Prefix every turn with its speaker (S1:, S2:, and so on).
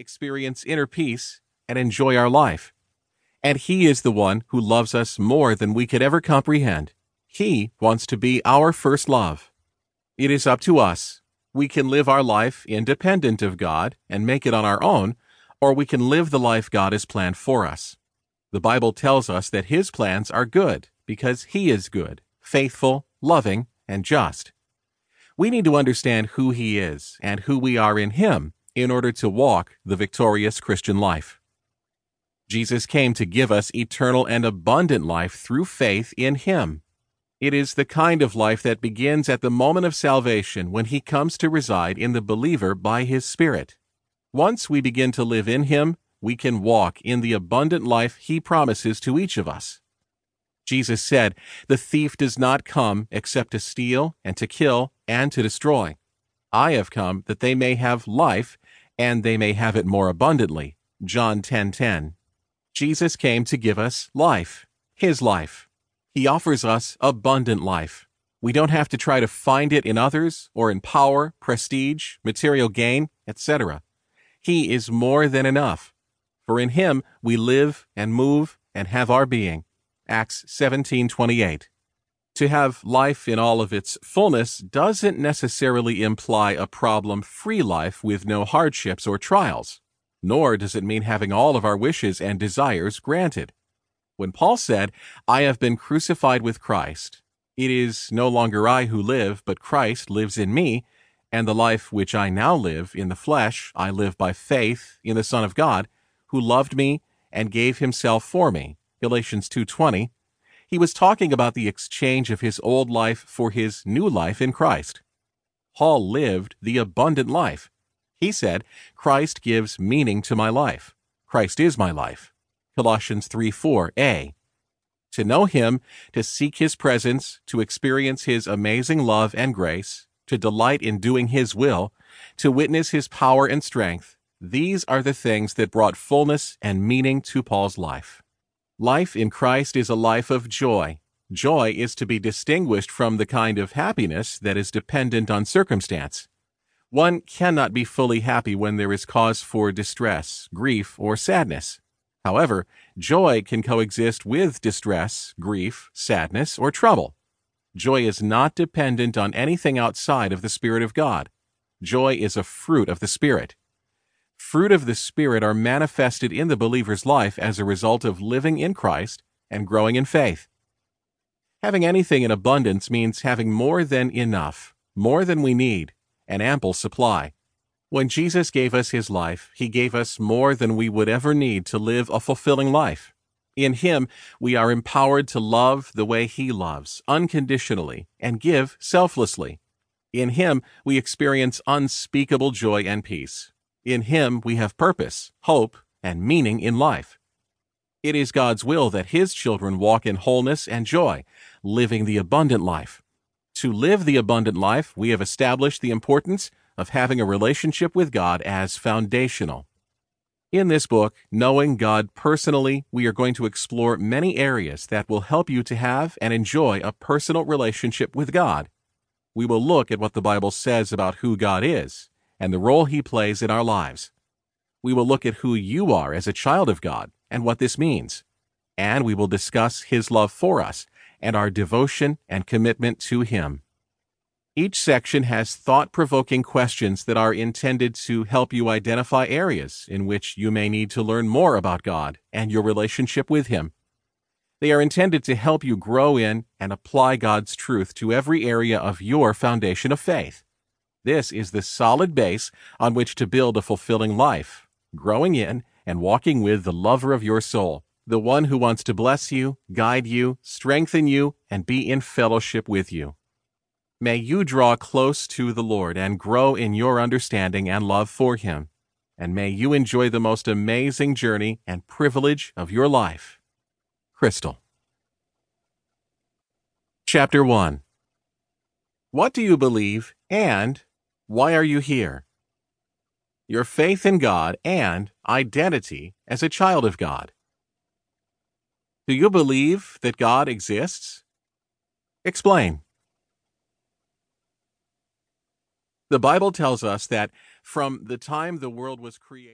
S1: experience inner peace, and enjoy our life. And He is the one who loves us more than we could ever comprehend. He wants to be our first love. It is up to us. We can live our life independent of God and make it on our own, or we can live the life God has planned for us. The Bible tells us that His plans are good because He is good, faithful, loving, and just. We need to understand who He is and who we are in Him in order to walk the victorious Christian life. Jesus came to give us eternal and abundant life through faith in Him. It is the kind of life that begins at the moment of salvation when He comes to reside in the believer by His Spirit. Once we begin to live in Him, we can walk in the abundant life He promises to each of us. Jesus said, The thief does not come except to steal and to kill and to destroy. I have come that they may have life and they may have it more abundantly. John 10:10. 10, 10. Jesus came to give us life, his life. He offers us abundant life. We don't have to try to find it in others or in power, prestige, material gain, etc. He is more than enough. For in him we live and move and have our being. Acts 17:28. To have life in all of its fullness doesn't necessarily imply a problem-free life with no hardships or trials, nor does it mean having all of our wishes and desires granted. When Paul said, "I have been crucified with Christ," it is no longer I who live, but Christ lives in me, and the life which I now live in the flesh I live by faith in the Son of God, who loved me and gave himself for me. Galatians 2:20, he was talking about the exchange of his old life for his new life in Christ. Paul lived the abundant life. He said, Christ gives meaning to my life. Christ is my life. Colossians 3 4a. To know him, to seek his presence, to experience his amazing love and grace, to delight in doing his will, to witness his power and strength, these are the things that brought fullness and meaning to Paul's life. Life in Christ is a life of joy. Joy is to be distinguished from the kind of happiness that is dependent on circumstance. One cannot be fully happy when there is cause for distress, grief, or sadness. However, joy can coexist with distress, grief, sadness, or trouble. Joy is not dependent on anything outside of the Spirit of God. Joy is a fruit of the Spirit fruit of the Spirit are manifested in the believer's life as a result of living in Christ and growing in faith. Having anything in abundance means having more than enough, more than we need, an ample supply. When Jesus gave us his life, he gave us more than we would ever need to live a fulfilling life. In him, we are empowered to love the way he loves, unconditionally, and give selflessly. In him, we experience unspeakable joy and peace. In Him we have purpose, hope, and meaning in life. It is God's will that His children walk in wholeness and joy, living the abundant life. To live the abundant life, we have established the importance of having a relationship with God as foundational. In this book, Knowing God Personally, we are going to explore many areas that will help you to have and enjoy a personal relationship with God. We will look at what the Bible says about who God is and the role He plays in our lives. We will look at who you are as a child of God and what this means. And we will discuss His love for us and our devotion and commitment to Him. Each section has thought provoking questions that are intended to help you identify areas in which you may need to learn more about God and your relationship with Him. They are intended to help you grow in and apply God's truth to every area of your foundation of faith. This is the solid base on which to build a fulfilling life, growing in and walking with the lover of your soul, the one who wants to bless you, guide you, strengthen you, and be in fellowship with you. May you draw close to the Lord and grow in your understanding and love for Him. And may you enjoy the most amazing journey and privilege of your life. Krystal. Chapter 1 What do you believe and why are you here? Your faith in God and identity as a child of God. Do you believe that God exists? Explain. The Bible tells us that from the time the world was created,